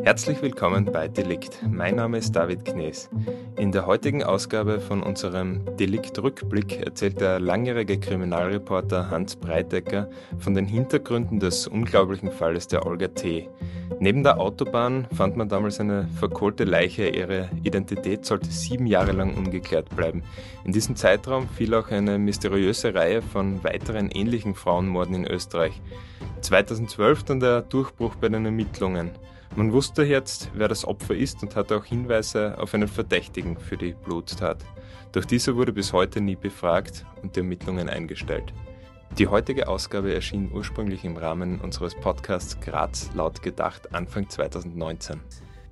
Herzlich willkommen bei Delikt. Mein Name ist David Knees. In der heutigen Ausgabe von unserem Delikt-Rückblick erzählt der langjährige Kriminalreporter Hans Breitecker von den Hintergründen des unglaublichen Falles der Olga T. Neben der Autobahn fand man damals eine verkohlte Leiche. Ihre Identität sollte sieben Jahre lang ungeklärt bleiben. In diesem Zeitraum fiel auch eine mysteriöse Reihe von weiteren ähnlichen Frauenmorden in Österreich. 2012 dann der Durchbruch bei den Ermittlungen. Man wusste jetzt, wer das Opfer ist und hatte auch Hinweise auf einen Verdächtigen für die Bluttat. Doch dieser wurde bis heute nie befragt und die Ermittlungen eingestellt. Die heutige Ausgabe erschien ursprünglich im Rahmen unseres Podcasts Graz laut gedacht Anfang 2019.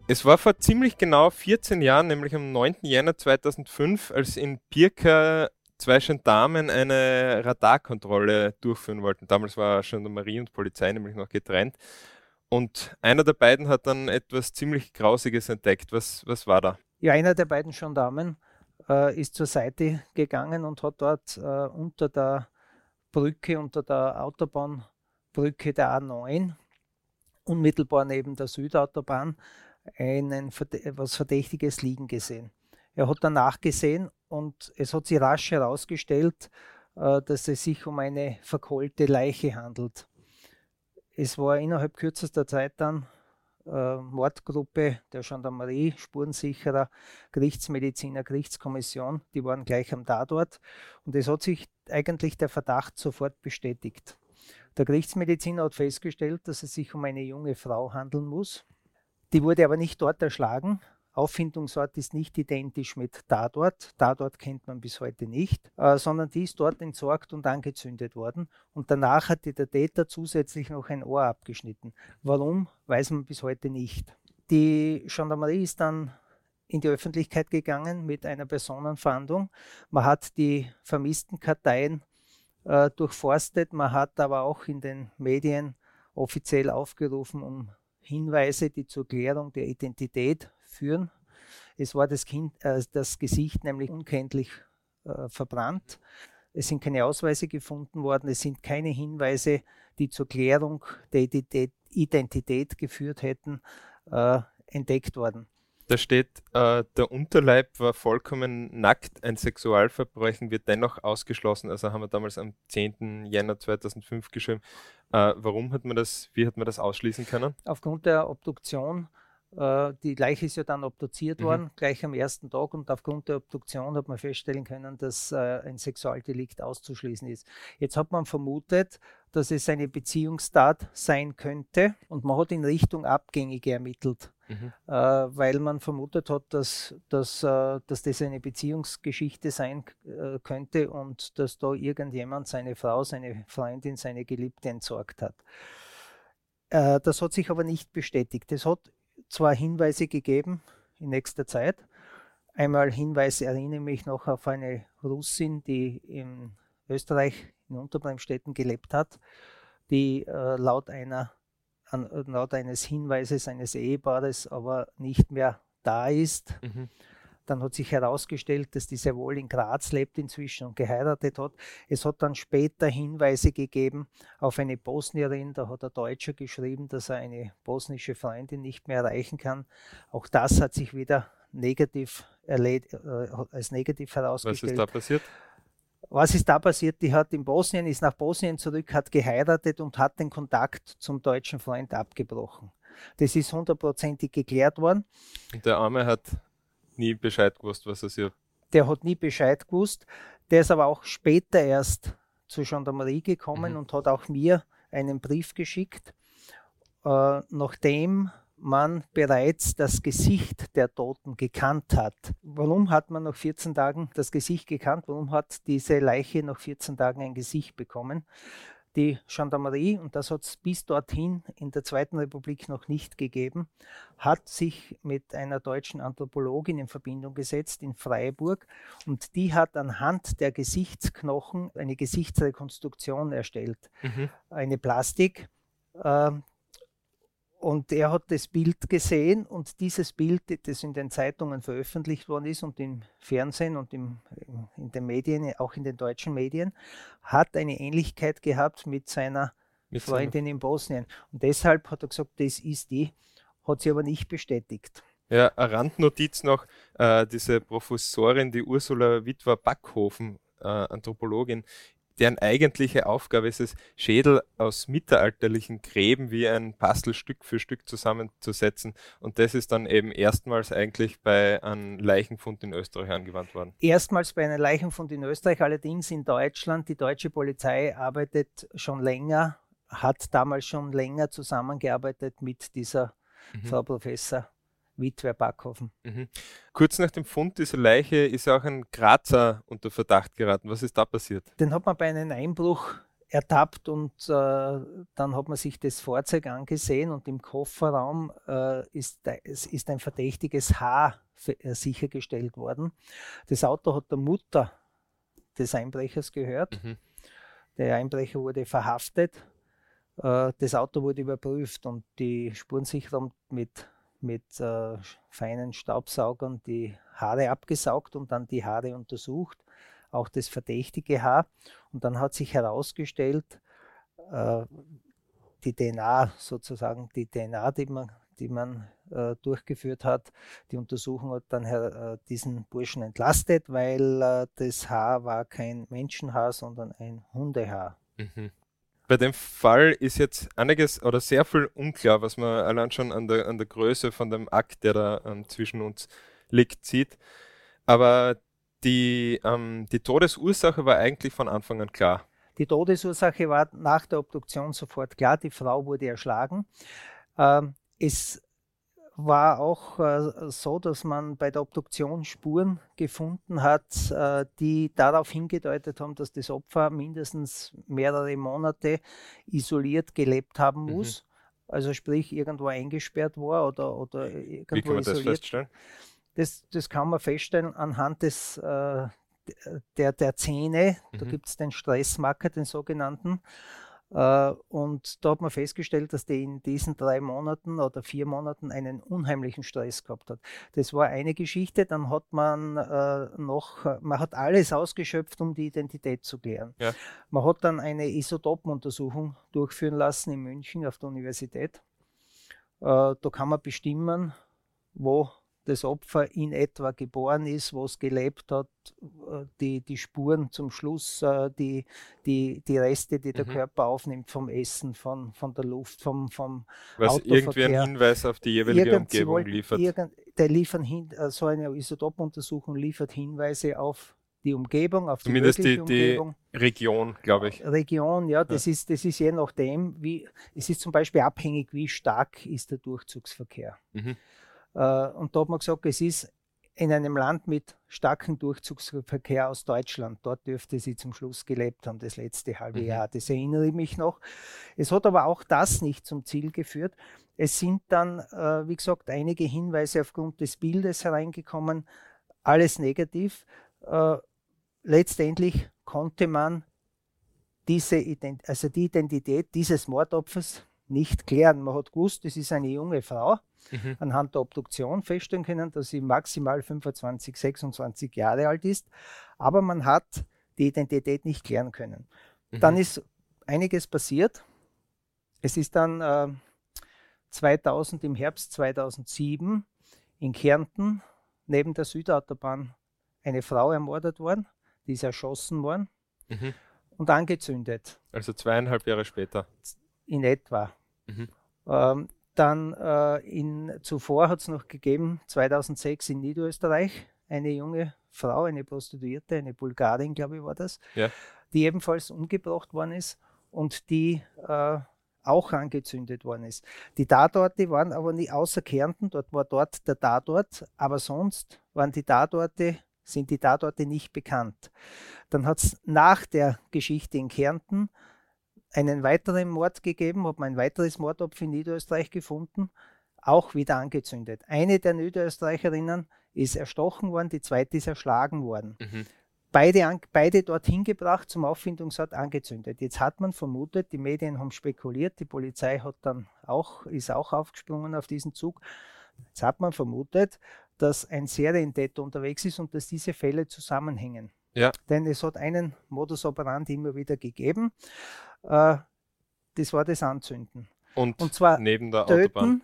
Es war vor ziemlich genau 14 Jahren, nämlich am 9. Jänner 2005, als in Pirka zwei Gendarmen eine Radarkontrolle durchführen wollten. Damals war Gendarmerie und Polizei nämlich noch getrennt. Und einer der beiden hat dann etwas ziemlich Grausiges entdeckt. Was, was war da? Ja, einer der beiden Gendarmen äh, ist zur Seite gegangen und hat dort äh, unter der Brücke, unter der Autobahnbrücke der A9, unmittelbar neben der Südautobahn, einen, etwas Verdächtiges liegen gesehen. Er hat danach gesehen und es hat sich rasch herausgestellt, äh, dass es sich um eine verkohlte Leiche handelt. Es war innerhalb kürzester Zeit dann äh, Mordgruppe der Gendarmerie, Spurensicherer, Gerichtsmediziner, Gerichtskommission, die waren gleich am Tatort und es hat sich eigentlich der Verdacht sofort bestätigt. Der Gerichtsmediziner hat festgestellt, dass es sich um eine junge Frau handeln muss. Die wurde aber nicht dort erschlagen, Auffindungsort ist nicht identisch mit Tatort. Tatort kennt man bis heute nicht, äh, sondern die ist dort entsorgt und angezündet worden. Und danach hatte der Täter zusätzlich noch ein Ohr abgeschnitten. Warum, weiß man bis heute nicht. Die Gendarmerie ist dann in die Öffentlichkeit gegangen mit einer Personenfahndung. Man hat die vermissten Karteien äh, durchforstet, man hat aber auch in den Medien offiziell aufgerufen, um Hinweise, die zur Klärung der Identität führen. Es war das, kind, äh, das Gesicht nämlich unkenntlich äh, verbrannt. Es sind keine Ausweise gefunden worden. Es sind keine Hinweise, die zur Klärung der Identität, Identität geführt hätten, äh, entdeckt worden. Da steht, äh, der Unterleib war vollkommen nackt, ein Sexualverbrechen wird dennoch ausgeschlossen. Also haben wir damals am 10. Jänner 2005 geschrieben. Äh, warum hat man das, wie hat man das ausschließen können? Aufgrund der Obduktion die Leiche ist ja dann obduziert mhm. worden, gleich am ersten Tag. Und aufgrund der Obduktion hat man feststellen können, dass äh, ein Sexualdelikt auszuschließen ist. Jetzt hat man vermutet, dass es eine Beziehungstat sein könnte. Und man hat in Richtung Abgängige ermittelt. Mhm. Äh, weil man vermutet hat, dass, dass, äh, dass das eine Beziehungsgeschichte sein äh, könnte und dass da irgendjemand seine Frau, seine Freundin, seine Geliebte entsorgt hat. Äh, das hat sich aber nicht bestätigt. Es hat zwar Hinweise gegeben in nächster Zeit. Einmal Hinweise erinnere mich noch auf eine Russin, die in Österreich in Unterbremstetten gelebt hat, die äh, laut, einer, an, laut eines Hinweises eines Ehepaares aber nicht mehr da ist. Mhm. Dann hat sich herausgestellt, dass die sehr wohl in Graz lebt inzwischen und geheiratet hat. Es hat dann später Hinweise gegeben auf eine Bosnierin. Da hat der Deutscher geschrieben, dass er eine bosnische Freundin nicht mehr erreichen kann. Auch das hat sich wieder negativ äh, als negativ herausgestellt. Was ist da passiert? Was ist da passiert? Die hat in Bosnien, ist nach Bosnien zurück, hat geheiratet und hat den Kontakt zum deutschen Freund abgebrochen. Das ist hundertprozentig geklärt worden. Und der Arme hat nie Bescheid gewusst, was aus ihr der hat nie Bescheid gewusst. Der ist aber auch später erst zur Gendarmerie gekommen mhm. und hat auch mir einen Brief geschickt, äh, nachdem man bereits das Gesicht der Toten gekannt hat. Warum hat man nach 14 Tagen das Gesicht gekannt? Warum hat diese Leiche nach 14 Tagen ein Gesicht bekommen? Die Gendarmerie, und das hat es bis dorthin in der Zweiten Republik noch nicht gegeben, hat sich mit einer deutschen Anthropologin in Verbindung gesetzt in Freiburg und die hat anhand der Gesichtsknochen eine Gesichtsrekonstruktion erstellt. Mhm. Eine Plastik, äh, und er hat das Bild gesehen und dieses Bild, das in den Zeitungen veröffentlicht worden ist und im Fernsehen und im, in den Medien, auch in den deutschen Medien, hat eine Ähnlichkeit gehabt mit seiner mit Freundin in Bosnien. Und deshalb hat er gesagt, das ist die, hat sie aber nicht bestätigt. Ja, eine Randnotiz noch, äh, diese Professorin, die Ursula Witwer-Backhofen, äh, Anthropologin, deren eigentliche Aufgabe ist es, Schädel aus mittelalterlichen Gräben wie ein Puzzle Stück für Stück zusammenzusetzen. Und das ist dann eben erstmals eigentlich bei einem Leichenfund in Österreich angewandt worden. Erstmals bei einem Leichenfund in Österreich, allerdings in Deutschland. Die deutsche Polizei arbeitet schon länger, hat damals schon länger zusammengearbeitet mit dieser mhm. Frau Professor Witwer Backhofen. Mhm. Kurz nach dem Fund dieser Leiche ist auch ein Grazer unter Verdacht geraten. Was ist da passiert? Den hat man bei einem Einbruch ertappt und äh, dann hat man sich das Fahrzeug angesehen und im Kofferraum äh, ist, es ist ein verdächtiges Haar äh, sichergestellt worden. Das Auto hat der Mutter des Einbrechers gehört. Mhm. Der Einbrecher wurde verhaftet. Äh, das Auto wurde überprüft und die Spurensicherung mit mit äh, feinen Staubsaugern die Haare abgesaugt und dann die Haare untersucht, auch das verdächtige Haar. Und dann hat sich herausgestellt, äh, die DNA sozusagen, die DNA, die man, die man äh, durchgeführt hat, die Untersuchung hat dann äh, diesen Burschen entlastet, weil äh, das Haar war kein Menschenhaar, sondern ein Hundehaar. Mhm bei dem Fall ist jetzt einiges oder sehr viel unklar, was man allein schon an der, an der Größe von dem Akt, der da ähm, zwischen uns liegt, sieht. Aber die, ähm, die Todesursache war eigentlich von Anfang an klar. Die Todesursache war nach der Obduktion sofort klar. Die Frau wurde erschlagen. Ähm, es war auch äh, so, dass man bei der Obduktion Spuren gefunden hat, äh, die darauf hingedeutet haben, dass das Opfer mindestens mehrere Monate isoliert gelebt haben mhm. muss. Mhm. Also sprich irgendwo eingesperrt war oder, oder irgendwo Wie kann man isoliert. das feststellen? Das, das kann man feststellen anhand des, äh, der, der Zähne. Mhm. Da gibt es den Stressmarker, den sogenannten. Äh, und da hat man festgestellt, dass die in diesen drei Monaten oder vier Monaten einen unheimlichen Stress gehabt hat. Das war eine Geschichte. Dann hat man äh, noch, man hat alles ausgeschöpft, um die Identität zu klären. Ja. Man hat dann eine Isotopenuntersuchung durchführen lassen in München auf der Universität. Äh, da kann man bestimmen, wo das Opfer in etwa geboren ist, wo es gelebt hat, äh, die, die Spuren zum Schluss, äh, die, die, die Reste, die der mhm. Körper aufnimmt vom Essen, von, von der Luft, vom, vom Was irgendwie einen Hinweis auf die jeweilige Irgend, Umgebung liefert. Irgend, der liefern hin, äh, so eine Isotopuntersuchung liefert Hinweise auf die Umgebung, auf Zumindest die, die, Umgebung. die Region, glaube ich. Region, ja, das, ja. Ist, das ist je nachdem, wie, es ist zum Beispiel abhängig, wie stark ist der Durchzugsverkehr. Mhm. Äh, und da hat man gesagt, es ist in einem Land mit starkem Durchzugsverkehr aus Deutschland. Dort dürfte sie zum Schluss gelebt haben, das letzte halbe mhm. Jahr. Das erinnere ich mich noch. Es hat aber auch das nicht zum Ziel geführt. Es sind dann, äh, wie gesagt, einige Hinweise aufgrund des Bildes hereingekommen. Alles negativ. Äh, letztendlich konnte man diese Ident also die Identität dieses Mordopfers nicht klären. Man hat gewusst, es ist eine junge Frau mhm. anhand der Obduktion feststellen können, dass sie maximal 25, 26 Jahre alt ist, aber man hat die Identität nicht klären können. Mhm. Dann ist einiges passiert. Es ist dann äh, 2000 im Herbst 2007 in Kärnten neben der Südautobahn eine Frau ermordet worden, die ist erschossen worden mhm. und angezündet. Also zweieinhalb Jahre später. In etwa. Mhm. Ähm, dann äh, in, zuvor hat es noch gegeben, 2006 in Niederösterreich, eine junge Frau, eine Prostituierte, eine Bulgarin, glaube ich, war das, Ja. die ebenfalls umgebracht worden ist und die äh, auch angezündet worden ist. Die Tatorte waren aber nie außer Kärnten, dort war dort der Tatort, aber sonst waren die Tatorte, sind die Tatorte nicht bekannt. Dann hat es nach der Geschichte in Kärnten einen weiteren Mord gegeben, hat man ein weiteres Mordopfer in Niederösterreich gefunden, auch wieder angezündet. Eine der Niederösterreicherinnen ist erstochen worden, die zweite ist erschlagen worden. Mhm. Beide, an, beide dorthin gebracht zum Auffindungsort angezündet. Jetzt hat man vermutet, die Medien haben spekuliert, die Polizei hat dann auch, ist auch aufgesprungen auf diesen Zug. Jetzt hat man vermutet, dass ein Serientäter unterwegs ist und dass diese Fälle zusammenhängen. Ja. Denn es hat einen Modus operandi immer wieder gegeben. Äh, das war das Anzünden. Und, Und zwar neben der Autobahn. töten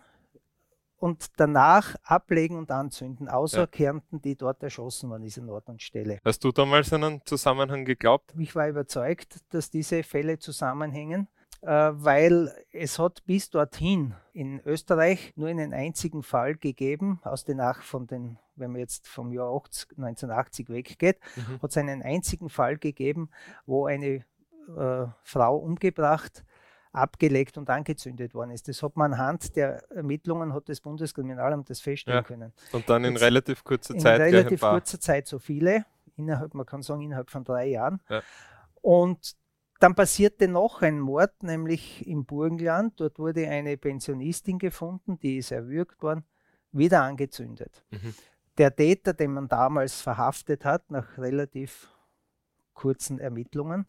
und danach ablegen und anzünden, außer Ja. Kärnten, die dort erschossen waren, diese Nordstelle. Hast du damals an einen Zusammenhang geglaubt? Ich war überzeugt, dass diese Fälle zusammenhängen, äh, weil es hat bis dorthin in Österreich nur einen einzigen Fall gegeben, aus den Ach von den, wenn man jetzt vom Jahr 80, 1980 weggeht, Mhm. hat es einen einzigen Fall gegeben, wo eine äh, Frau umgebracht, abgelegt und angezündet worden ist. Das hat man anhand der Ermittlungen, hat das Bundeskriminalamt das feststellen Ja. können. Und dann in Jetzt relativ kurzer In Zeit ein relativ kurzer Zeit so viele, innerhalb, man kann sagen, innerhalb von drei Jahren. Ja. Und dann passierte noch ein Mord, nämlich im Burgenland. Dort wurde eine Pensionistin gefunden, die ist erwürgt worden, wieder angezündet. Mhm. Der Täter, den man damals verhaftet hat, nach relativ kurzen Ermittlungen,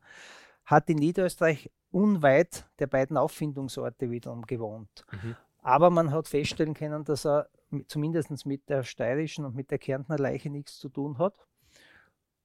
hat in Niederösterreich unweit der beiden Auffindungsorte wiederum gewohnt. Mhm. Aber man hat feststellen können, dass er zumindest mit der steirischen und mit der Kärntner Leiche nichts zu tun hat.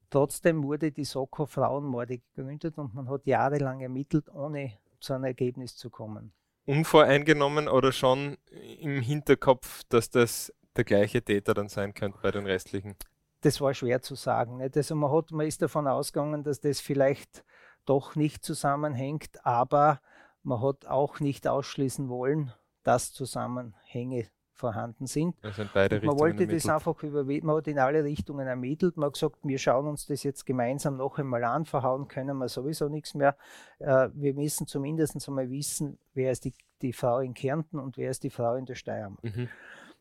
Trotzdem wurde die Soko Frauenmorde gegründet und man hat jahrelang ermittelt, ohne zu einem Ergebnis zu kommen. Unvoreingenommen oder schon im Hinterkopf, dass das der gleiche Täter dann sein könnte bei den restlichen? Das war schwer zu sagen. Nicht? Also man, hat, man ist davon ausgegangen, dass das vielleicht doch nicht zusammenhängt, aber man hat auch nicht ausschließen wollen, dass Zusammenhänge vorhanden sind. Also man Richtungen wollte das ermittelt. einfach über, man hat in alle Richtungen ermittelt. Man hat gesagt, wir schauen uns das jetzt gemeinsam noch einmal an, verhauen können wir sowieso nichts mehr. Äh, wir müssen zumindest einmal wissen, wer ist die, die Frau in Kärnten und wer ist die Frau in der Steiermark. Mhm.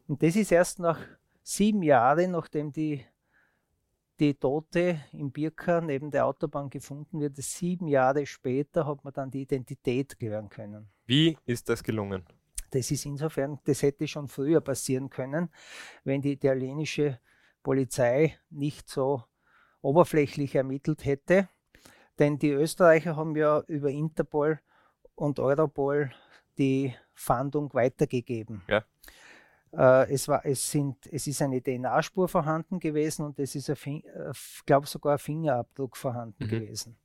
Und das ist erst nach sieben Jahren, nachdem die, die Tote im Birka neben der Autobahn gefunden wird, sieben Jahre später hat man dann die Identität klären können. Wie ist das gelungen? Das ist insofern, das hätte schon früher passieren können, wenn die italienische Polizei nicht so oberflächlich ermittelt hätte. Denn die Österreicher haben ja über Interpol und Europol die Fahndung weitergegeben. Ja. Äh, es, war, es, sind, es ist eine DNA-Spur vorhanden gewesen und es ist, ich glaube sogar ein Fingerabdruck vorhanden Mhm. gewesen.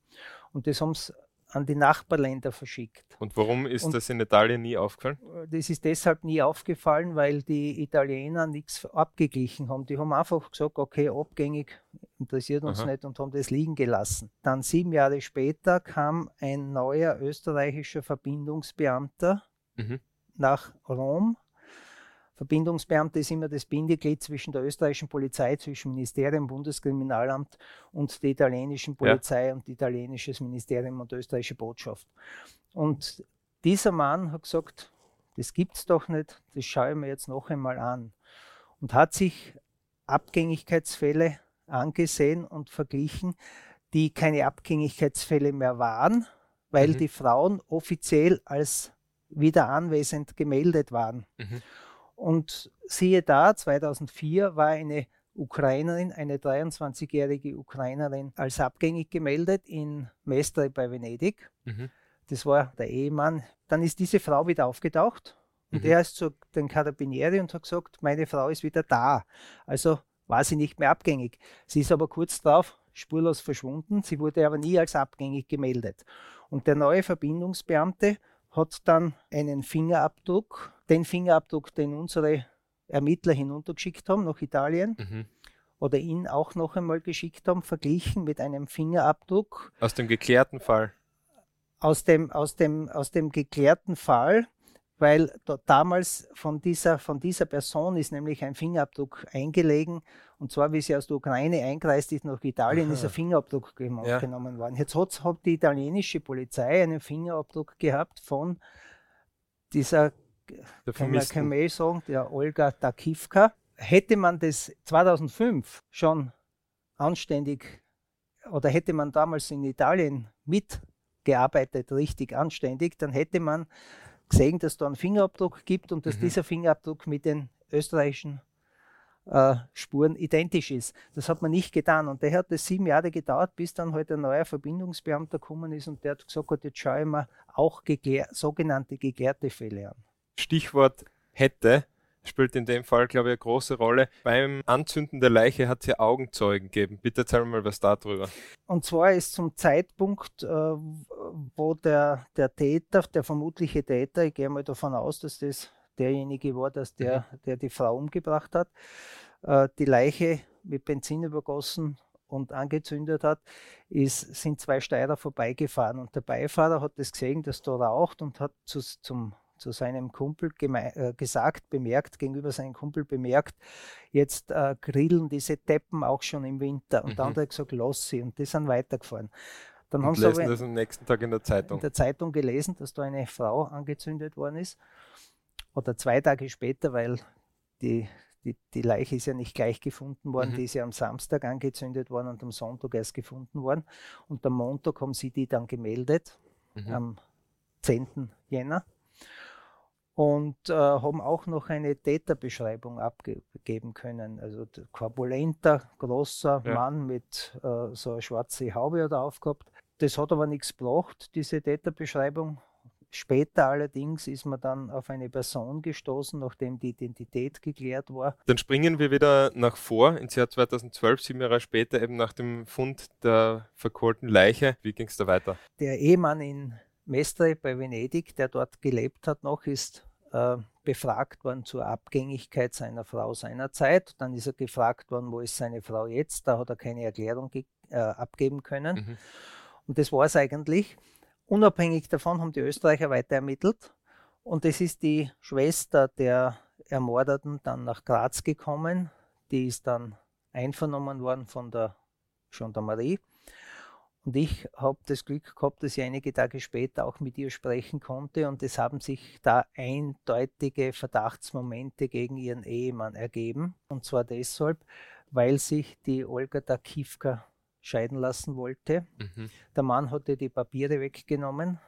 Und das haben sie an die Nachbarländer verschickt. Und warum ist Und- das in Italien nie aufgefallen? Das ist deshalb nie aufgefallen, weil die Italiener nichts abgeglichen haben. Die haben einfach gesagt, okay, abgängig interessiert uns Aha. nicht und haben das liegen gelassen. Dann sieben Jahre später kam ein neuer österreichischer Verbindungsbeamter Mhm. nach Rom. Verbindungsbeamter ist immer das Bindeglied zwischen der österreichischen Polizei, zwischen Ministerium, Bundeskriminalamt und der italienischen Polizei und italienisches Ministerium und österreichische Botschaft. Und dieser Mann hat gesagt, das gibt's doch nicht, das schaue ich mir jetzt noch einmal an. Und hat sich Abgängigkeitsfälle angesehen und verglichen, die keine Abgängigkeitsfälle mehr waren, weil Mhm. die Frauen offiziell als wieder anwesend gemeldet waren. Mhm. Und siehe da, 2004 war eine Ukrainerin, eine 23-jährige Ukrainerin, als abgängig gemeldet in Mestre bei Venedig. Mhm. Das war der Ehemann. Dann ist diese Frau wieder aufgetaucht und Mhm. er ist zu den Carabinieri und hat gesagt, meine Frau ist wieder da. Also war sie nicht mehr abgängig. Sie ist aber kurz darauf spurlos verschwunden. Sie wurde aber nie als abgängig gemeldet. Und der neue Verbindungsbeamte hat dann einen Fingerabdruck, den Fingerabdruck, den unsere Ermittler hinuntergeschickt haben nach Italien Mhm. oder ihn auch noch einmal geschickt haben, verglichen mit einem Fingerabdruck Aus dem geklärten Fall. aus dem, aus dem, aus dem geklärten Fall weil da, damals von dieser, von dieser Person ist nämlich ein Fingerabdruck eingelegen. Und zwar, wie sie aus der Ukraine eingereist ist nach Italien, Aha. ist ein Fingerabdruck ja. genommen worden. Jetzt hat, hat die italienische Polizei einen Fingerabdruck gehabt von dieser, kann man, kann man sagen, der Olga Takivka. Hätte man das 2005 schon anständig oder hätte man damals in Italien mitgearbeitet, richtig anständig, dann hätte man gesehen, dass da einen Fingerabdruck gibt und dass mhm. dieser Fingerabdruck mit den österreichischen äh, Spuren identisch ist. Das hat man nicht getan und daher hat es sieben Jahre gedauert, bis dann halt ein neuer Verbindungsbeamter gekommen ist und der hat gesagt, hat, jetzt schaue ich mir auch geklär, sogenannte geklärte Fälle an. Stichwort hätte spielt in dem Fall, glaube ich, eine große Rolle. Beim Anzünden der Leiche hat es ja Augenzeugen gegeben. Bitte erzähl mal was darüber. Und zwar ist zum Zeitpunkt, äh, wo der, der Täter, der vermutliche Täter, ich gehe mal davon aus, dass das derjenige war, dass der, mhm. der die Frau umgebracht hat, äh, die Leiche mit Benzin übergossen und angezündet hat, ist, sind zwei Steirer vorbeigefahren und der Beifahrer hat das gesehen, dass da raucht und hat zu, zum zu seinem Kumpel äh, gesagt, bemerkt, gegenüber seinem Kumpel bemerkt, jetzt äh, grillen diese Deppen auch schon im Winter. Und mhm. dann hat er gesagt, lass sie. Und die sind weitergefahren. Dann und haben sie aber das am nächsten Tag in der Zeitung. In der Zeitung gelesen, dass da eine Frau angezündet worden ist. Oder zwei Tage später, weil die, die, die Leiche ist ja nicht gleich gefunden worden, mhm. die ist ja am Samstag angezündet worden und am Sonntag erst gefunden worden. Und am Montag haben sie die dann gemeldet, mhm. am 10. Jänner und äh, haben auch noch eine Täterbeschreibung abgeben können. Also korpulenter, großer ja. Mann mit äh, so einer schwarzen Haube drauf gehabt. Das hat aber nichts gebracht, diese Täterbeschreibung. Später allerdings ist man dann auf eine Person gestoßen, nachdem die Identität geklärt war. Dann springen wir wieder nach vor ins Jahr 2012, sieben Jahre später, eben nach dem Fund der verkohlten Leiche. Wie ging es da weiter? Der Ehemann in Mestre bei Venedig, der dort gelebt hat noch, ist äh, befragt worden zur Abgängigkeit seiner Frau seinerzeit. Dann ist er gefragt worden, wo ist seine Frau jetzt? Da hat er keine Erklärung äh, abgeben können. Mhm. Und das war es eigentlich. Unabhängig davon haben die Österreicher weiter ermittelt. Und es ist die Schwester der Ermordeten dann nach Graz gekommen. Die ist dann einvernommen worden von der Gendarmerie. Und ich habe das Glück gehabt, dass ich einige Tage später auch mit ihr sprechen konnte und es haben sich da eindeutige Verdachtsmomente gegen ihren Ehemann ergeben. Und zwar deshalb, weil sich die Olga Dakivka scheiden lassen wollte. Mhm. Der Mann hatte die Papiere weggenommen.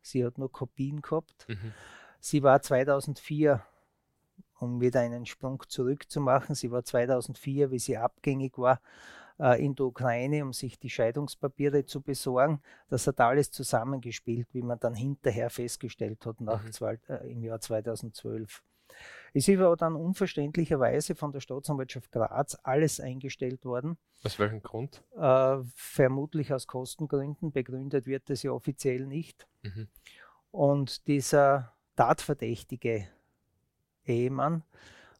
Sie hat nur Kopien gehabt. Mhm. Sie war 2004 um wieder einen Sprung zurückzumachen. Sie war 2004, wie sie abgängig war, in der Ukraine, um sich die Scheidungspapiere zu besorgen. Das hat alles zusammengespielt, wie man dann hinterher festgestellt hat nach mhm. zwei, äh, im Jahr 2012. Es ist aber dann unverständlicherweise von der Staatsanwaltschaft Graz alles eingestellt worden. Aus welchem Grund? Äh, vermutlich aus Kostengründen. Begründet wird das ja offiziell nicht. Mhm. Und dieser tatverdächtige Ehemann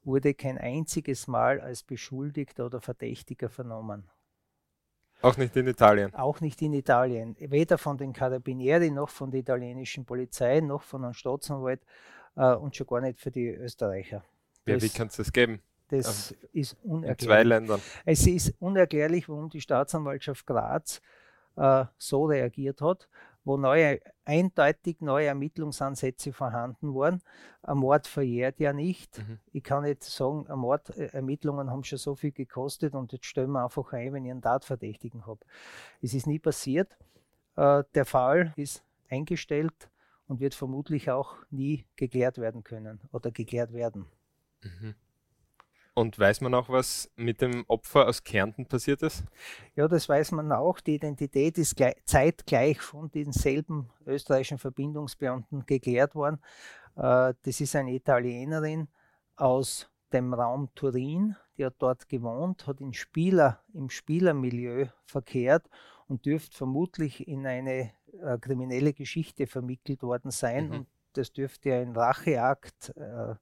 wurde kein einziges Mal als Beschuldigter oder Verdächtiger vernommen. Auch nicht in Italien? Auch nicht in Italien. Weder von den Carabinieri noch von der italienischen Polizei noch von einem Staatsanwalt äh, und schon gar nicht für die Österreicher. Ja, das, wie kann es das geben? Das also ist unerklärlich. In zwei Ländern. Es ist unerklärlich, warum die Staatsanwaltschaft Graz äh, so reagiert hat wo neue, eindeutig neue Ermittlungsansätze vorhanden waren. Ein Mord verjährt ja nicht. Mhm. Ich kann nicht sagen, Mordermittlungen haben schon so viel gekostet und jetzt stellen wir einfach ein, wenn ich einen Tatverdächtigen habe. Es ist nie passiert. Äh, der Fall ist eingestellt und wird vermutlich auch nie geklärt werden können oder geklärt werden. Mhm. Und weiß man auch, was mit dem Opfer aus Kärnten passiert ist? Ja, das weiß man auch. Die Identität ist gleich, zeitgleich von denselben österreichischen Verbindungsbeamten geklärt worden. Äh, das ist eine Italienerin aus dem Raum Turin, die hat dort gewohnt, hat in Spieler, im Spielermilieu verkehrt und dürfte vermutlich in eine äh, kriminelle Geschichte vermittelt worden sein. Mhm. Und das dürfte ein Racheakt äh,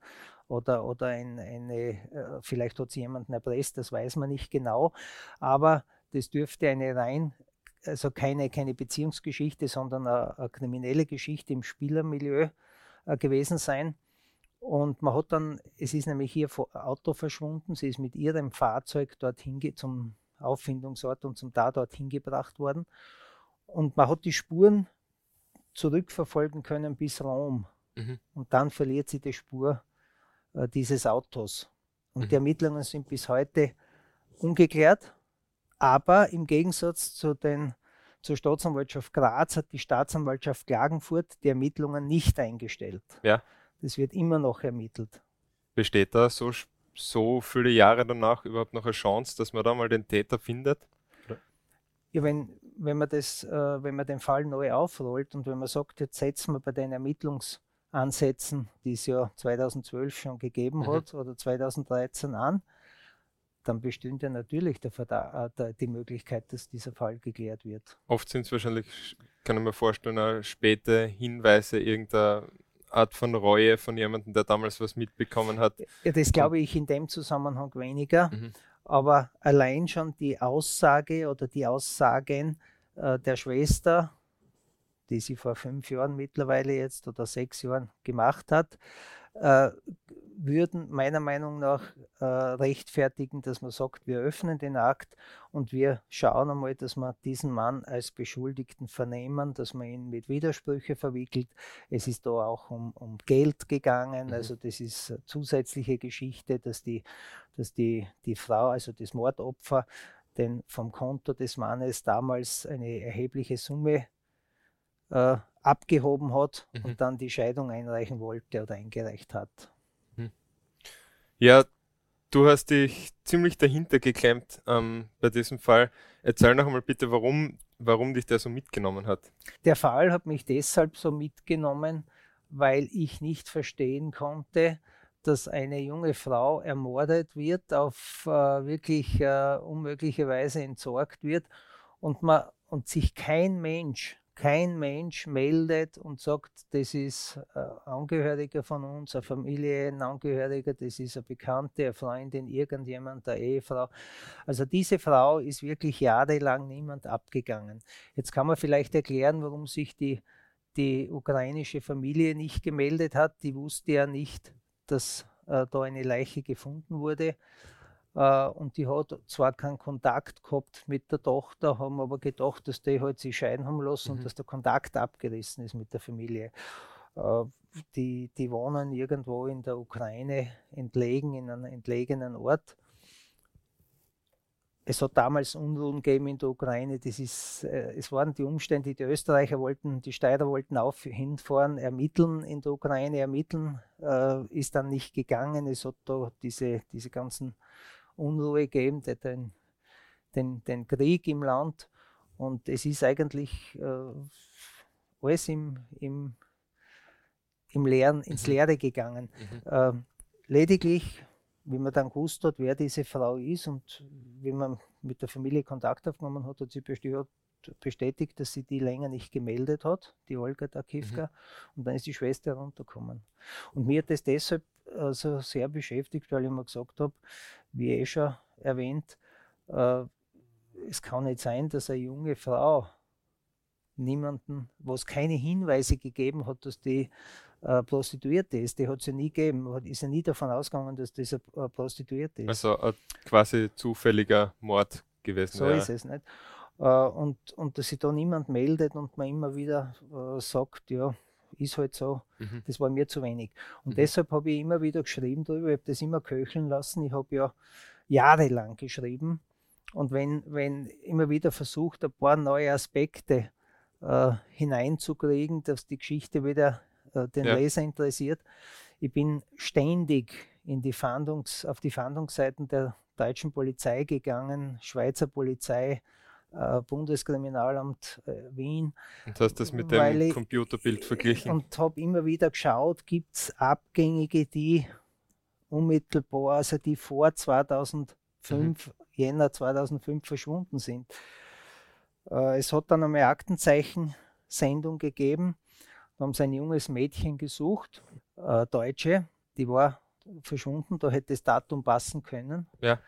oder, oder ein, eine, äh, vielleicht hat sie jemanden erpresst, das weiß man nicht genau, aber das dürfte eine rein, also keine, keine Beziehungsgeschichte, sondern eine, eine kriminelle Geschichte im Spielermilieu äh, gewesen sein. Und man hat dann, es ist nämlich ihr Auto verschwunden, sie ist mit ihrem Fahrzeug dorthin zum Auffindungsort und zum Tatort hingebracht worden. Und man hat die Spuren zurückverfolgen können bis Rom. Mhm. Und dann verliert sie die Spur äh, dieses Autos. Und mhm. die Ermittlungen sind bis heute ungeklärt. Aber im Gegensatz zu den, zur Staatsanwaltschaft Graz hat die Staatsanwaltschaft Klagenfurt die Ermittlungen nicht eingestellt. Ja. Das wird immer noch ermittelt. Besteht da so, so viele Jahre danach überhaupt noch eine Chance, dass man da mal den Täter findet? Ja, wenn, wenn, man das, äh, wenn man den Fall neu aufrollt und wenn man sagt, jetzt setzen wir bei den Ermittlungsansätzen, die es ja 2012 schon gegeben mhm. hat oder 2013 an, dann bestünde natürlich der Verda äh, die Möglichkeit, dass dieser Fall geklärt wird. Oft sind es wahrscheinlich, kann ich mir vorstellen, späte Hinweise irgendeiner Art von Reue von jemandem, der damals was mitbekommen hat. Ja, das glaube ich in dem Zusammenhang weniger. Mhm. Aber allein schon die Aussage oder die Aussagen äh, der Schwester, die sie vor fünf Jahren mittlerweile jetzt oder sechs Jahren gemacht hat, äh, würden meiner Meinung nach äh, rechtfertigen, dass man sagt, wir öffnen den Akt und wir schauen einmal, dass wir diesen Mann als Beschuldigten vernehmen, dass man ihn mit Widersprüche verwickelt. Es ist da auch um, um Geld gegangen, mhm. also das ist eine zusätzliche Geschichte, dass die, dass die, die Frau, also das Mordopfer, denn vom Konto des Mannes damals eine erhebliche Summe äh, abgehoben hat mhm. und dann die Scheidung einreichen wollte oder eingereicht hat. Mhm. Ja, du hast dich ziemlich dahinter geklemmt ähm, bei diesem Fall. Erzähl noch einmal bitte, warum, warum dich der so mitgenommen hat. Der Fall hat mich deshalb so mitgenommen, weil ich nicht verstehen konnte, dass eine junge Frau ermordet wird, auf äh, wirklich äh, unmögliche Weise entsorgt wird und, man, und sich kein Mensch kein Mensch meldet und sagt, das ist ein Angehöriger von uns, ein Familienangehöriger, das ist eine Bekannte, eine Freundin, irgendjemand, eine Ehefrau. Also diese Frau ist wirklich jahrelang niemand abgegangen. Jetzt kann man vielleicht erklären, warum sich die, die ukrainische Familie nicht gemeldet hat. Die wusste ja nicht, dass äh, da eine Leiche gefunden wurde. Äh, und die hat zwar keinen Kontakt gehabt mit der Tochter, haben aber gedacht, dass die halt sich scheiden haben lassen mhm. und dass der Kontakt abgerissen ist mit der Familie. Äh, die, die wohnen irgendwo in der Ukraine, entlegen, in einem entlegenen Ort. Es hat damals Unruhen gegeben in der Ukraine. Das ist, äh, es waren die Umstände, die Österreicher wollten, die Steirer wollten auch hinfahren, ermitteln in der Ukraine, ermitteln, äh, ist dann nicht gegangen. Es hat da diese, diese ganzen Unruhe geben, den, den, den Krieg im Land. Und es ist eigentlich äh, alles im, im, im Leeren, ins mhm. Leere gegangen. Mhm. Äh, lediglich, wie man dann gewusst hat, wer diese Frau ist und wie man mit der Familie Kontakt aufgenommen hat, hat sie bestätigt, dass sie die länger nicht gemeldet hat, die Olga Dakivka, mhm. und dann ist die Schwester heruntergekommen. Und mir hat das deshalb also sehr beschäftigt, weil ich mir gesagt habe, wie eh schon erwähnt, äh, es kann nicht sein, dass eine junge Frau niemanden, wo es keine Hinweise gegeben hat, dass die äh, Prostituierte ist, die hat es ja nie gegeben, ist ja nie davon ausgegangen, dass das eine äh, Prostituierte ist. Also ein quasi zufälliger Mord gewesen. So ja. ist es nicht. Äh, und, und dass sich da niemand meldet und man immer wieder äh, sagt, ja, ist halt so, mhm. das war mir zu wenig. Und mhm. deshalb habe ich immer wieder geschrieben darüber, ich habe das immer köcheln lassen. Ich habe ja jahrelang geschrieben und wenn, wenn immer wieder versucht, ein paar neue Aspekte äh, hineinzukriegen, dass die Geschichte wieder äh, den ja. Leser interessiert. Ich bin ständig in die Fahndungs, auf die Fahndungsseiten der deutschen Polizei gegangen, Schweizer Polizei, Bundeskriminalamt äh, Wien. Und hast das mit dem Computerbild verglichen? Und habe immer wieder geschaut, gibt es Abgängige, die unmittelbar, also die vor 2005, mhm. Jänner 2005 verschwunden sind. Äh, es hat dann eine Aktenzeichen-Sendung gegeben. Da haben sie ein junges Mädchen gesucht, äh, Deutsche, die war verschwunden, da hätte das Datum passen können. Ja.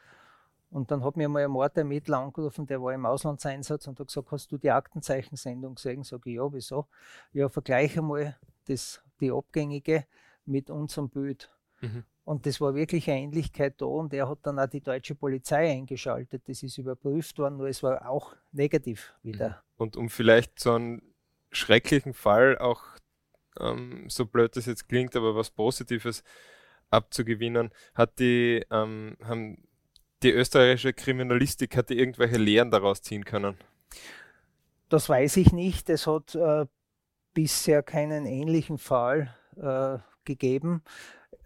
Und dann hat mir mal ein Mordermittler angerufen, der war im Auslandseinsatz und hat gesagt, hast du die Aktenzeichensendung gesehen? Sag ich, ja, wieso? Ja, vergleiche mal das, die Abgängige mit unserem Bild. Mhm. Und das war wirklich eine Ähnlichkeit da und er hat dann auch die deutsche Polizei eingeschaltet. Das ist überprüft worden, nur es war auch negativ wieder. Mhm. Und um vielleicht so einen schrecklichen Fall auch, ähm, so blöd das jetzt klingt, aber was Positives abzugewinnen, hat die, ähm, haben die österreichische Kriminalistik, hat die irgendwelche Lehren daraus ziehen können? Das weiß ich nicht. Es hat äh, bisher keinen ähnlichen Fall äh, gegeben.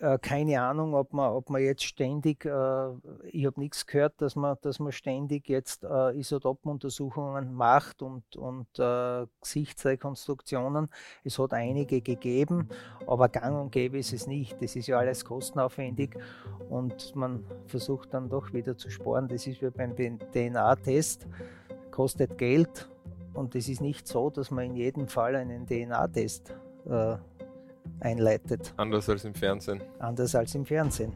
Äh, keine Ahnung, ob man, ob man jetzt ständig, äh, ich habe nichts gehört, dass man, dass man ständig jetzt äh, Isotopenuntersuchungen macht und, und äh, Gesichtsrekonstruktionen. Es hat einige gegeben, aber gang und gäbe ist es nicht. Das ist ja alles kostenaufwendig und man versucht dann doch wieder zu sparen. Das ist wie beim DNA-Test, kostet Geld und es ist nicht so, dass man in jedem Fall einen DNA-Test äh, einleitet. Anders als im Fernsehen. Anders als im Fernsehen.